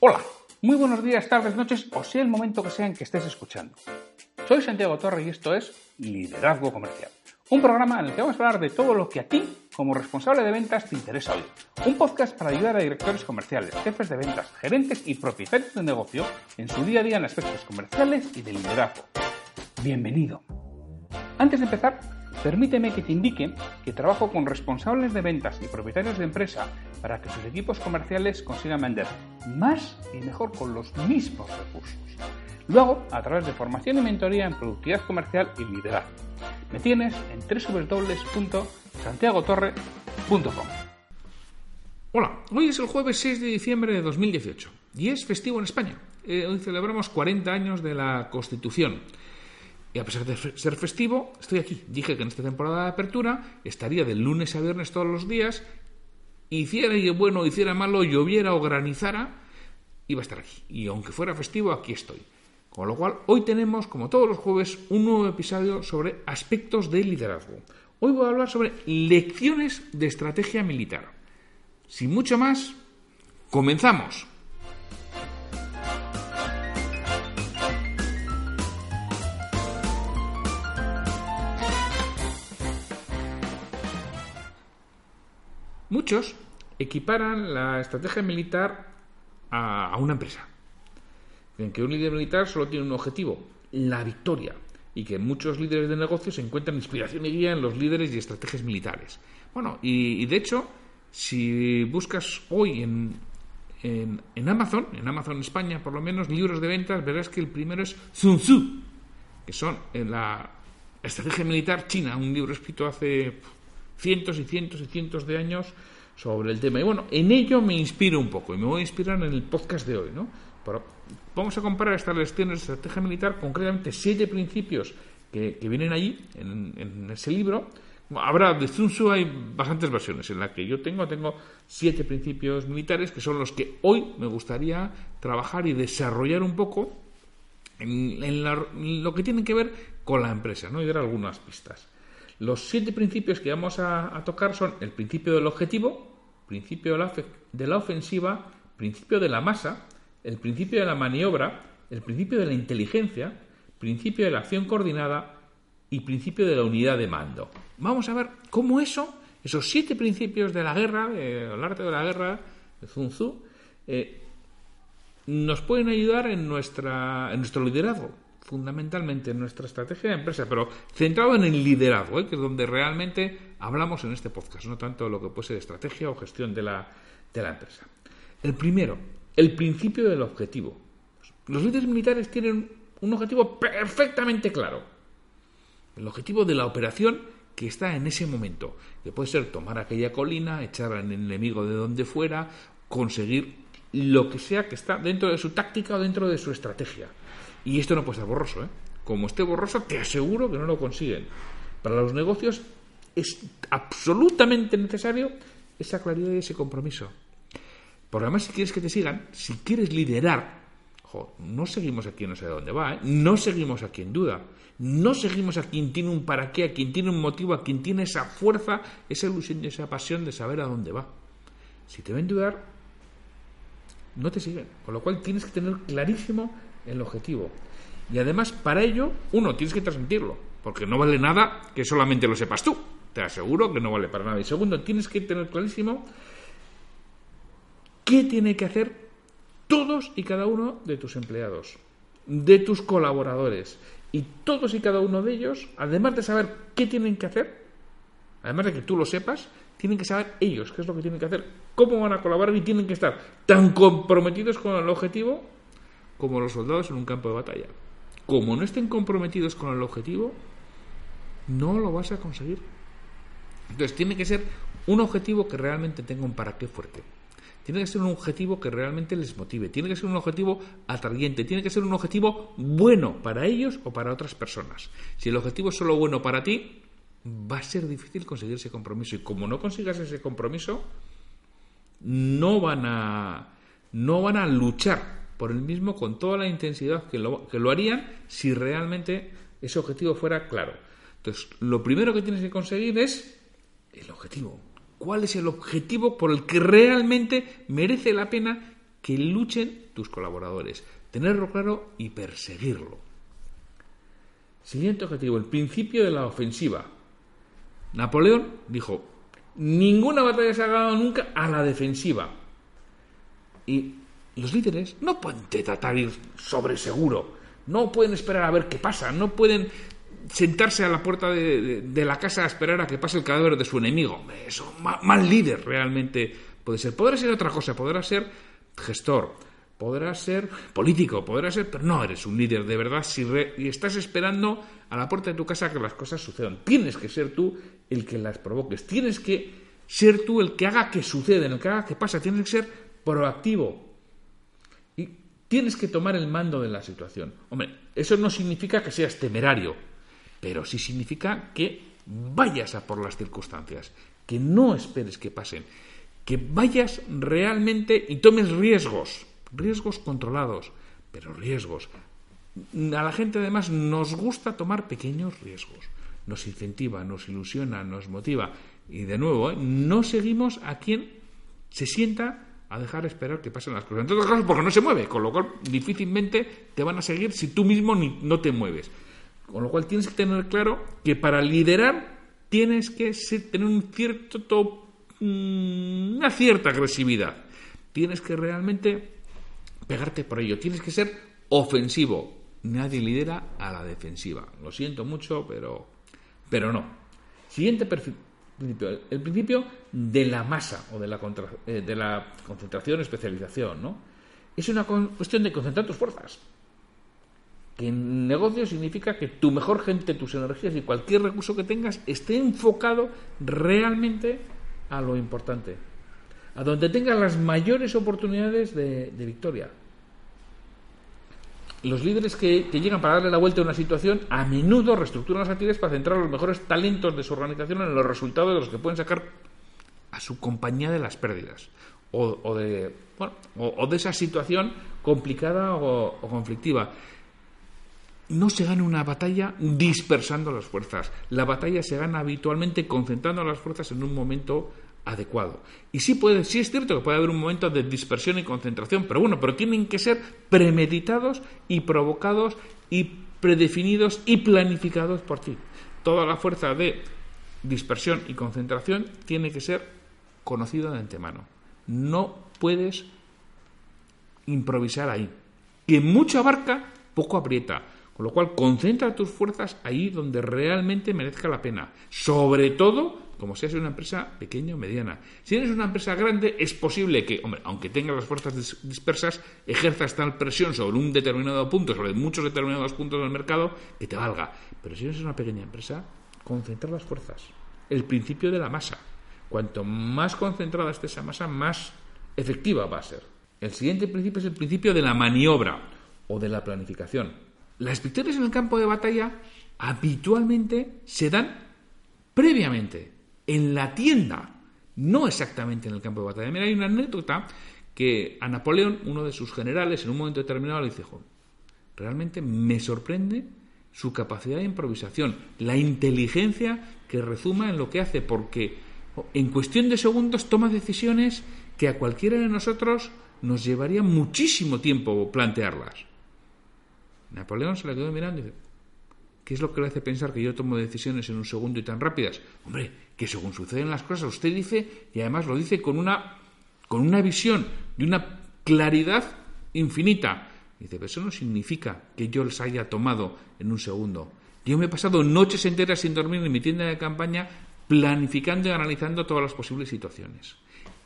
Hola, muy buenos días, tardes, noches o sea el momento que sea en que estés escuchando. Soy Santiago Torre y esto es Liderazgo Comercial, un programa en el que vamos a hablar de todo lo que a ti, como responsable de ventas, te interesa hoy. Un podcast para ayudar a directores comerciales, jefes de ventas, gerentes y propietarios de negocio en su día a día en aspectos comerciales y de liderazgo. Bienvenido. Antes de empezar, Permíteme que te indique que trabajo con responsables de ventas y propietarios de empresa para que sus equipos comerciales consigan vender más y mejor con los mismos recursos. Luego, a través de formación y mentoría en productividad comercial y liderazgo. Me tienes en www.santiagotorre.com. Hola, hoy es el jueves 6 de diciembre de 2018 y es festivo en España. Eh, hoy celebramos 40 años de la Constitución. Y a pesar de ser festivo, estoy aquí. Dije que en esta temporada de apertura estaría de lunes a viernes todos los días. Hiciera y bueno, hiciera malo, lloviera o granizara, iba a estar aquí. Y aunque fuera festivo, aquí estoy. Con lo cual, hoy tenemos, como todos los jueves, un nuevo episodio sobre aspectos de liderazgo. Hoy voy a hablar sobre lecciones de estrategia militar. Sin mucho más, comenzamos. Muchos equiparan la estrategia militar a, una empresa. Dicen que un líder militar solo tiene un objetivo, la victoria, y que muchos líderes de negocios encuentran inspiración y guía en los líderes y estrategias militares. Bueno, y, de hecho, si buscas hoy en, en, Amazon, en Amazon España por lo menos, libros de ventas, verás que el primero es Sun Tzu, que son en la estrategia militar china, un libro escrito hace cientos y cientos y cientos de años sobre el tema. Y bueno, en ello me inspiro un poco y me voy a inspirar en el podcast de hoy, ¿no? Pero vamos a comparar estas lecciones de estrategia militar, concretamente siete principios que, vienen allí, en, ese libro. Habrá de Sun Tzu hay bastantes versiones. En la que yo tengo, tengo siete principios militares que son los que hoy me gustaría trabajar y desarrollar un poco en, lo que tiene que ver con la empresa, ¿no? Y dar algunas pistas. Los siete principios que vamos a, tocar son el principio del objetivo, principio de la, de la ofensiva, principio de la masa, el principio de la maniobra, el principio de la inteligencia, principio de la acción coordinada y principio de la unidad de mando. Vamos a ver cómo eso, esos siete principios de la guerra, del arte de la guerra, de Sun Tzu, eh, nos pueden ayudar en, en nuestro liderazgo fundamentalmente en nuestra estrategia de empresa, pero centrado en el liderazgo, ¿eh? que es donde realmente hablamos en este podcast, no tanto lo que puede ser estrategia o gestión de la, de la empresa. El primero, el principio del objetivo. Los líderes militares tienen un objetivo perfectamente claro. El objetivo de la operación que está en ese momento, que puede ser tomar aquella colina, echar al enemigo de donde fuera, conseguir lo que sea que está dentro de su táctica o dentro de su estrategia. Y esto no puede estar borroso, ¿eh? Como esté borroso, te aseguro que no lo consiguen. Para los negocios es absolutamente necesario esa claridad y ese compromiso. Porque además, si quieres que te sigan, si quieres liderar, no seguimos a quien no sé de dónde va, ¿eh? no seguimos a quien duda, no seguimos a quien tiene un para qué, a quien tiene un motivo, a quien tiene esa fuerza, esa ilusión y esa pasión de saber a dónde va. Si te ven dudar, no te siguen. Con lo cual tienes que tener clarísimo el objetivo. Y además, para ello, uno, tienes que transmitirlo, porque no vale nada que solamente lo sepas tú. Te aseguro que no vale para nada. Y segundo, tienes que tener clarísimo qué tiene que hacer todos y cada uno de tus empleados, de tus colaboradores. Y todos y cada uno de ellos, además de saber qué tienen que hacer, además de que tú lo sepas, tienen que saber ellos qué es lo que tienen que hacer, cómo van a colaborar y tienen que estar tan comprometidos con el objetivo como los soldados en un campo de batalla. Como no estén comprometidos con el objetivo, no lo vas a conseguir. Entonces tiene que ser un objetivo que realmente tenga un para qué fuerte. Tiene que ser un objetivo que realmente les motive. Tiene que ser un objetivo atrayente. Tiene que ser un objetivo bueno para ellos o para otras personas. Si el objetivo es solo bueno para ti, va a ser difícil conseguir ese compromiso. Y como no consigas ese compromiso, no van a, no van a luchar por el mismo con toda la intensidad que lo, que lo harían si realmente ese objetivo fuera claro. Entonces, lo primero que tienes que conseguir es el objetivo. ¿Cuál es el objetivo por el que realmente merece la pena que luchen tus colaboradores. Tenerlo claro y perseguirlo. Siguiente objetivo, el principio de la ofensiva. Napoleón dijo, ninguna batalla se ha ganado nunca a la defensiva. Y los líderes no pueden tratar ir sobre seguro, no pueden esperar a ver qué pasa, no pueden sentarse a la puerta de, la casa a esperar a que pase el cadáver de su enemigo. Eso, mal, líder realmente puede ser. Podrá ser otra cosa, podrá ser gestor, podrá ser político, podrá ser, pero no eres un líder de verdad si y estás esperando a la puerta de tu casa que las cosas sucedan. Tienes que ser tú el que las provoques, tienes que ser tú el que haga que sucedan, el que haga que pase, tienes que ser proactivo. Tienes que tomar el mando de la situación. Hombre, eso no significa que seas temerario, pero sí significa que vayas a por las circunstancias, que no esperes que pasen, que vayas realmente y tomes riesgos, riesgos controlados, pero riesgos. A la gente además nos gusta tomar pequeños riesgos, nos incentiva, nos ilusiona, nos motiva y de nuevo, ¿eh? no seguimos a quien se sienta a dejar esperar que pasen las cosas. En todo caso, porque no se mueve, con lo cual difícilmente te van a seguir si tú mismo no te mueves. Con lo cual tienes que tener claro que para liderar tienes que tener un cierto, mm, una cierta agresividad. Tienes que realmente pegarte por ello. Tienes que ser ofensivo. Nadie lidera a la defensiva. Lo siento mucho, pero, pero no. Siguiente El principio de la masa o de la, eh, de la concentración, especialización. ¿no? Es una cuestión de concentrar tus fuerzas que en negocio significa que tu mejor gente, tus energías y cualquier recurso que tengas esté enfocado realmente a lo importante, a donde tengas las mayores oportunidades de, victoria. Los líderes que, llegan para darle la vuelta a una situación a menudo reestructuran las actividades para centrar los mejores talentos de su organización en los resultados de los que pueden sacar a su compañía de las pérdidas o, de, o, de esa situación complicada o conflictiva no se gana una batalla dispersando las fuerzas. La batalla se gana habitualmente concentrando las fuerzas en un momento adecuado. Y sí puede, sí es cierto que puede haber un momento de dispersión y concentración, pero bueno, pero tienen que ser premeditados y provocados y predefinidos y planificados por ti. Toda la fuerza de dispersión y concentración tiene que ser conocida de antemano. No puedes improvisar ahí. Que mucho abarca, poco aprieta. Con lo cual, concentra tus fuerzas ahí donde realmente merezca la pena. Sobre todo, como seas una empresa pequeña o mediana. Si eres una empresa grande, es posible que, hombre, aunque tengas las fuerzas dispersas, ejerzas tal presión sobre un determinado punto, sobre muchos determinados puntos del mercado, que te valga. Pero si eres una pequeña empresa, concentra las fuerzas. El principio de la masa. Cuanto más concentrada esté esa masa, más efectiva va a ser. El siguiente principio es el principio de la maniobra o de la planificación. Las victorias en el campo de batalla habitualmente se dan previamente, en la tienda, no exactamente en el campo de batalla. Mira, hay una anécdota que a Napoleón, uno de sus generales, en un momento determinado le dice, realmente me sorprende su capacidad de improvisación, la inteligencia que rezuma en lo que hace, porque en cuestión de segundos toma decisiones que a cualquiera de nosotros nos llevaría muchísimo tiempo plantearlas. Napoleón se la quedó mirando y dice, ¿qué es lo que le hace pensar que yo tomo decisiones en un segundo y tan rápidas? Hombre, que según suceden las cosas, usted dice, y además lo dice con una, con una visión de una claridad infinita. dice, pero eso no significa que yo los haya tomado en un segundo. Yo me he pasado noches enteras sin dormir en mi tienda de campaña planificando y analizando todas las posibles situaciones.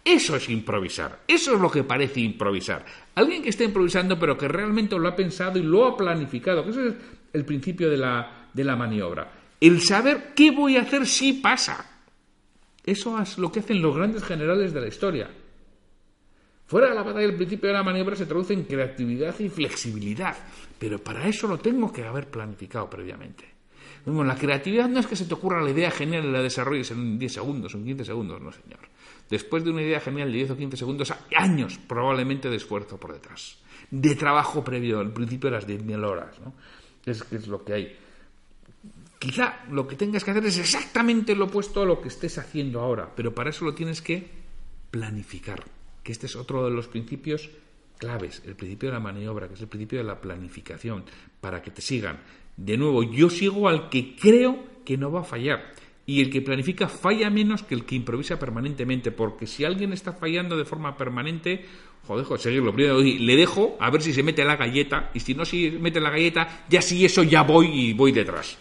Eso es improvisar. Eso es lo que parece improvisar. Alguien que está improvisando pero que realmente lo ha pensado y lo ha planificado. El principio de la, de la maniobra. El saber qué voy a hacer si pasa. Eso es lo que hacen los grandes generales de la historia. Fuera de la batalla, el principio de la maniobra se traduce en creatividad y flexibilidad. Pero para eso lo tengo que haber planificado previamente. la creatividad no es que se te ocurra la idea genial y la desarrolles en 10 segundos en 15 segundos, no, señor. Después de una idea genial de 10 o 15 segundos, años probablemente de esfuerzo por detrás, de trabajo previo, al principio de las 10.000 horas. ¿no? Es, es lo que hay. Quizá lo que tengas que hacer es exactamente lo opuesto a lo que estés haciendo ahora, pero para eso lo tienes que planificar, que este es otro de los principios claves, el principio de la maniobra, que es el principio de la planificación, para que te sigan. De nuevo, yo sigo al que creo que no va a fallar. Y el que planifica falla menos que el que improvisa permanentemente, porque si alguien está fallando de forma permanente, joder, joder seguirlo. Primero le dejo a ver si se mete la galleta, y si no se mete la galleta, ya si eso ya voy y voy detrás.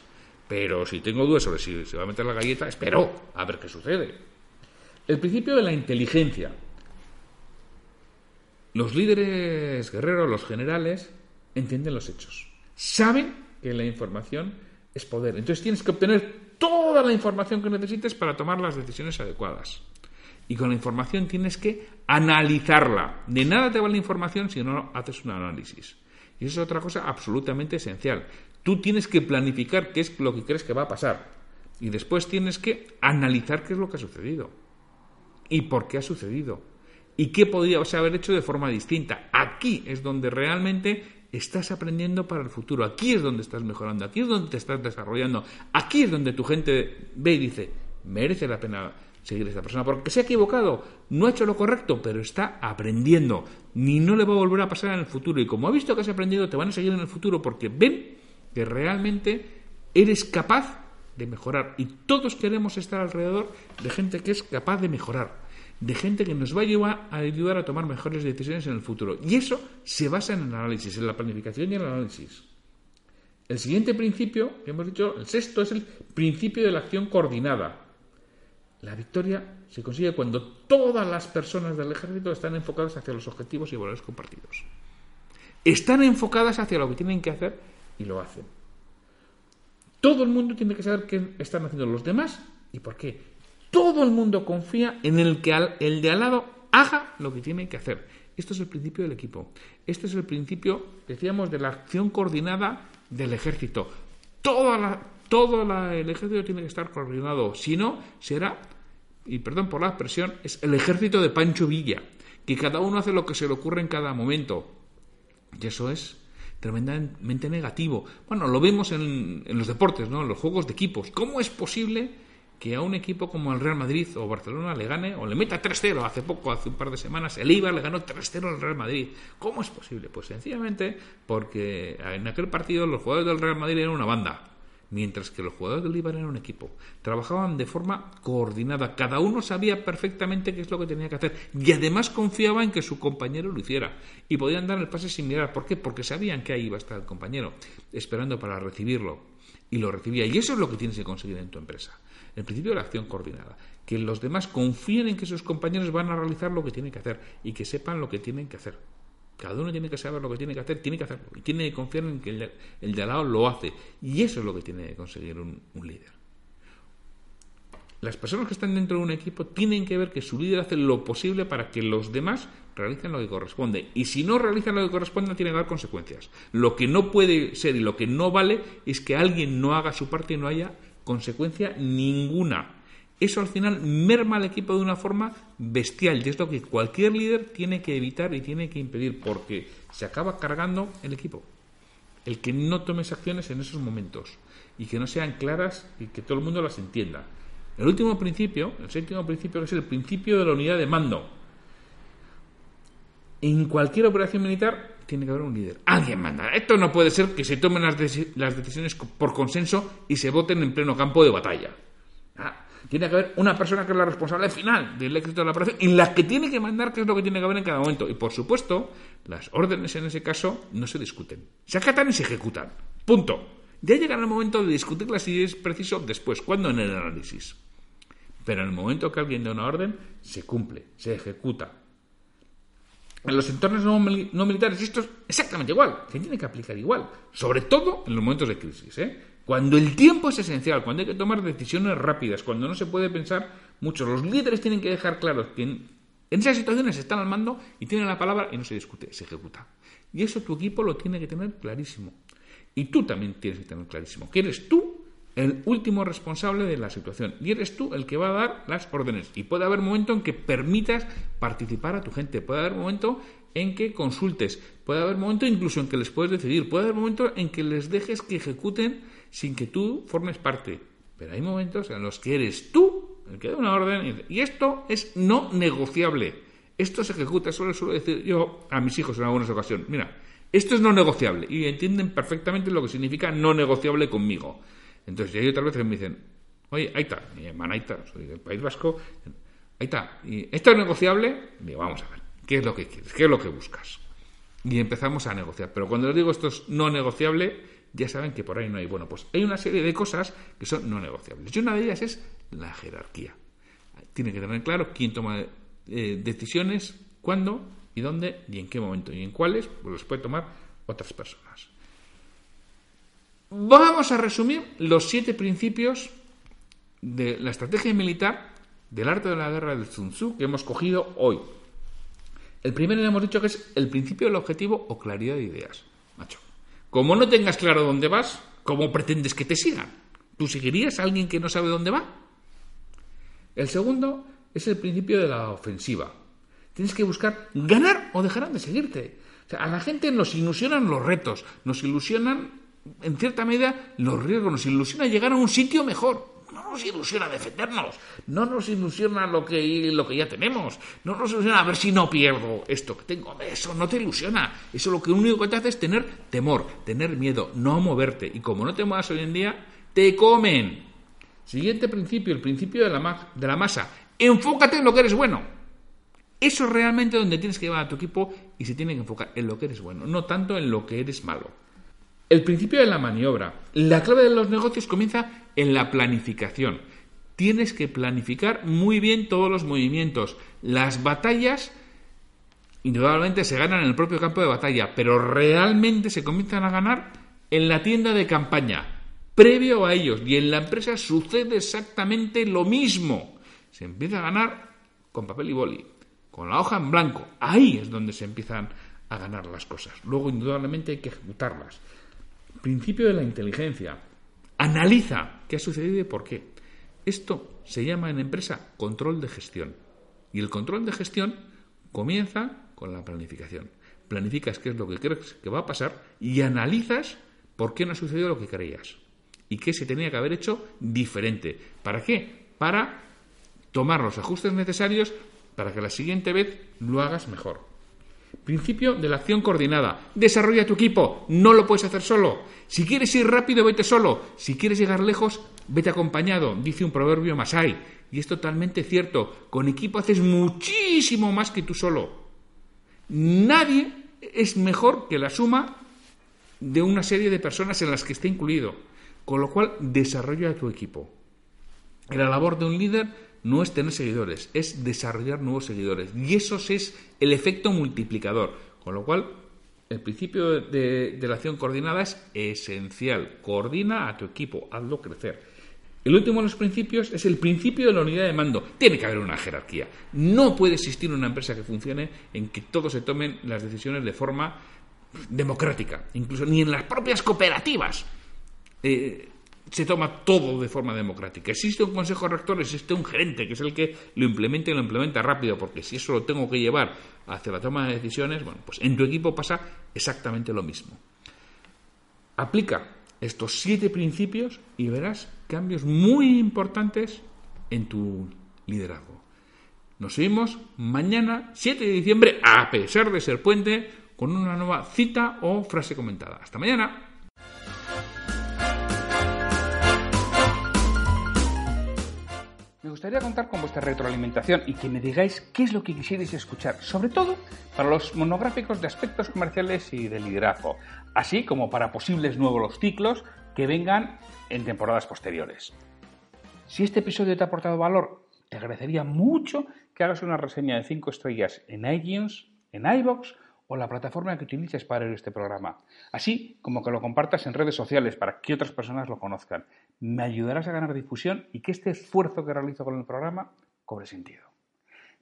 Pero si tengo dudas sobre si se va a meter la galleta, espero a ver qué sucede. El principio de la inteligencia. Los líderes guerreros, los generales, entienden los hechos. Saben que la información es poder. Entonces tienes que obtener toda la información que necesites para tomar las decisiones adecuadas. Y con la información tienes que analizarla. De nada te vale la información si no haces un análisis. Y eso es otra cosa absolutamente esencial. Tú tienes que planificar qué es lo que crees que va a pasar. Y después tienes que analizar qué es lo que ha sucedido. Y por qué ha sucedido. Y qué podrías haber hecho de forma distinta. Aquí es donde realmente estás aprendiendo para el futuro. Aquí es donde estás mejorando, aquí es donde te estás desarrollando, aquí es donde tu gente ve y dice, merece la pena seguir a esta persona, porque se ha equivocado, no ha hecho lo correcto, pero está aprendiendo, ni no le va a volver a pasar en el futuro. Y como ha visto que has aprendido, te van a seguir en el futuro porque ven que realmente eres capaz de mejorar. Y todos queremos estar alrededor de gente que es capaz de mejorar de gente que nos va a ayudar, a ayudar a tomar mejores decisiones en el futuro. Y eso se basa en el análisis, en la planificación y el análisis. El siguiente principio, que hemos dicho, el sexto, es el principio de la acción coordinada. La victoria se consigue cuando todas las personas del ejército están enfocadas hacia los objetivos y valores compartidos. Están enfocadas hacia lo que tienen que hacer y lo hacen. Todo el mundo tiene que saber qué están haciendo los demás y por qué todo el mundo confía en el que el de al lado haga lo que tiene que hacer. Esto es el principio del equipo. Este es el principio, decíamos, de la acción coordinada del ejército. todo el ejército tiene que estar coordinado. Si no, será, y perdón por la expresión, es el ejército de Pancho Villa, que cada uno hace lo que se le ocurre en cada momento. Y eso es tremendamente negativo. Bueno, lo vemos en, en los deportes, ¿no? En los juegos de equipos. ¿Cómo es posible que a un equipo como el Real Madrid o Barcelona le gane o le meta 3-0. Hace poco, hace un par de semanas, el Eibar le ganó 3-0 al Real Madrid. ¿Cómo es posible? Pues sencillamente porque en aquel partido los jugadores del Real Madrid eran una banda, mientras que los jugadores del Eibar eran un equipo. Trabajaban de forma coordinada, cada uno sabía perfectamente qué es lo que tenía que hacer y además confiaba en que su compañero lo hiciera y podían dar el pase sin mirar. ¿Por qué? Porque sabían que ahí iba a estar el compañero, esperando para recibirlo y lo recibía. Y eso es lo que tienes que conseguir en tu empresa el principio de la acción coordinada. Que los demás confíen en que sus compañeros van a realizar lo que tienen que hacer y que sepan lo que tienen que hacer. Cada uno tiene que saber lo que tiene que hacer, tiene que hacerlo. Y tiene que confiar en que el de, al lado lo hace. Y eso es lo que tiene que conseguir un, líder. Las personas que están dentro de un equipo tienen que ver que su líder hace lo posible para que los demás realicen lo que corresponde. Y si no realizan lo que corresponde, tiene que dar consecuencias. Lo que no puede ser y lo que no vale es que alguien no haga su parte y no haya consecuencia ninguna. Eso al final merma al equipo de una forma bestial y es lo que cualquier líder tiene que evitar y tiene que impedir porque se acaba cargando el equipo. El que no tomes acciones en esos momentos y que no sean claras y que todo el mundo las entienda. El último principio, el séptimo principio, que es el principio de la unidad de mando. En cualquier operación militar tiene que haber un líder. Alguien manda. Esto no puede ser que se tomen las, decisiones por consenso y se voten en pleno campo de batalla. Ah, tiene que haber una persona que es la responsable final del éxito de la operación y la que tiene que mandar qué es lo que tiene que haber en cada momento. Y por supuesto, las órdenes en ese caso no se discuten. Se acatan y se ejecutan. Punto. Ya llegará el momento de discutirlas si es preciso después, cuando en el análisis. Pero en el momento que alguien da una orden, se cumple, se ejecuta, en los entornos no, militares esto es exactamente igual, se tiene que aplicar igual, sobre todo en los momentos de crisis. ¿eh? Cuando el tiempo es esencial, cuando hay que tomar decisiones rápidas, cuando no se puede pensar mucho, los líderes tienen que dejar claro que en, esas situaciones están al mando y tienen la palabra y no se discute, se ejecuta. Y eso tu equipo lo tiene que tener clarísimo. Y tú también tienes que tener clarísimo. Que eres tú el último responsable de la situación y eres tú el que va a dar las órdenes. Y puede haber momento en que permitas participar a tu gente, puede haber momento en que consultes, puede haber momento incluso en que les puedes decidir, puede haber momento en que les dejes que ejecuten sin que tú formes parte. Pero hay momentos en los que eres tú el que da una orden y esto es no negociable. Esto se ejecuta, eso lo suelo decir yo a mis hijos en algunas ocasiones. Mira, esto es no negociable y entienden perfectamente lo que significa no negociable conmigo. Entonces, hay otras veces que me dicen, oye, ahí está, mi hermana ahí está, soy del País Vasco, ahí está, y esto es negociable, digo, vamos a ver, ¿qué es lo que quieres? ¿Qué es lo que buscas? Y empezamos a negociar. Pero cuando les digo esto es no negociable, ya saben que por ahí no hay. Bueno, pues hay una serie de cosas que son no negociables. Y una de ellas es la jerarquía. Tiene que tener claro quién toma eh, decisiones, cuándo y dónde y en qué momento y en cuáles, pues los puede tomar otras personas. Vamos a resumir los siete principios de la estrategia militar del arte de la guerra del Sun Tzu que hemos cogido hoy. El primero le hemos dicho que es el principio del objetivo o claridad de ideas. Macho, como no tengas claro dónde vas, ¿cómo pretendes que te sigan? ¿Tú seguirías a alguien que no sabe dónde va? El segundo es el principio de la ofensiva. Tienes que buscar ganar o dejarán de seguirte. a la gente nos ilusionan los retos, nos ilusionan, en cierta medida, los riesgos, nos ilusiona llegar a un sitio mejor. No nos ilusiona defendernos, no nos ilusiona lo que, lo que ya tenemos, no nos ilusiona a ver si no pierdo esto que tengo. Eso no te ilusiona. Eso lo que único que te hace es tener temor, tener miedo, no moverte. Y como no te muevas hoy en día, te comen. Siguiente principio, el principio de la, de la masa. Enfócate en lo que eres bueno. Eso es realmente donde tienes que llevar a tu equipo y se tiene que enfocar en lo que eres bueno, no tanto en lo que eres malo. El principio de la maniobra. La clave de los negocios comienza en la planificación. Tienes que planificar muy bien todos los movimientos. Las batallas indudablemente se ganan en el propio campo de batalla, pero realmente se comienzan a ganar en la tienda de campaña, previo a ellos. Y en la empresa sucede exactamente lo mismo. Se empieza a ganar con papel y boli, con la hoja en blanco. Ahí es donde se empiezan a ganar las cosas. Luego, indudablemente, hay que ejecutarlas. Principio de la inteligencia. Analiza qué ha sucedido y por qué. Esto se llama en empresa control de gestión. Y el control de gestión comienza con la planificación. Planificas qué es lo que crees que va a pasar y analizas por qué no ha sucedido lo que creías. Y qué se tenía que haber hecho diferente. ¿Para qué? Para tomar los ajustes necesarios para que la siguiente vez lo hagas mejor. Principio de la acción coordinada. Desarrolla tu equipo. No lo puedes hacer solo. Si quieres ir rápido, vete solo. Si quieres llegar lejos, vete acompañado. Dice un proverbio masai. Y es totalmente cierto. Con equipo haces muchísimo más que tú solo. Nadie es mejor que la suma de una serie de personas en las que esté incluido. Con lo cual, desarrolla tu equipo. La labor de un líder no es tener seguidores, es desarrollar nuevos seguidores. Y eso es el efecto multiplicador. Con lo cual, el principio de, la acción coordinada es esencial. Coordina a tu equipo, hazlo crecer. El último de los principios es el principio de la unidad de mando. Tiene que haber una jerarquía. No puede existir una empresa que funcione en que todos se tomen las decisiones de forma democrática, incluso ni en las propias cooperativas. Eh, se toma todo de forma democrática. Existe un consejo rector, existe un gerente, que es el que lo implementa y lo implementa rápido, porque si eso lo tengo que llevar hacia la toma de decisiones, bueno, pues en tu equipo pasa exactamente lo mismo. Aplica estos siete principios y verás cambios muy importantes en tu liderazgo. Nos vemos mañana, 7 de diciembre, a pesar de ser puente, con una nueva cita o frase comentada. Hasta mañana. Gustaría contar con vuestra retroalimentación y que me digáis qué es lo que quisierais escuchar, sobre todo para los monográficos de aspectos comerciales y de liderazgo, así como para posibles nuevos ciclos que vengan en temporadas posteriores. Si este episodio te ha aportado valor, te agradecería mucho que hagas una reseña de 5 estrellas en iTunes, en iBox o la plataforma que utilices para ver este programa, así como que lo compartas en redes sociales para que otras personas lo conozcan. Me ayudarás a ganar difusión y que este esfuerzo que realizo con el programa cobre sentido.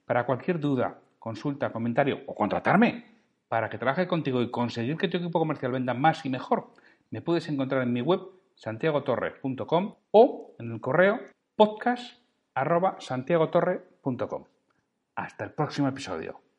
Para cualquier duda, consulta, comentario o contratarme para que trabaje contigo y conseguir que tu equipo comercial venda más y mejor, me puedes encontrar en mi web santiagotorre.com o en el correo podcast.santiagotorre.com. Hasta el próximo episodio.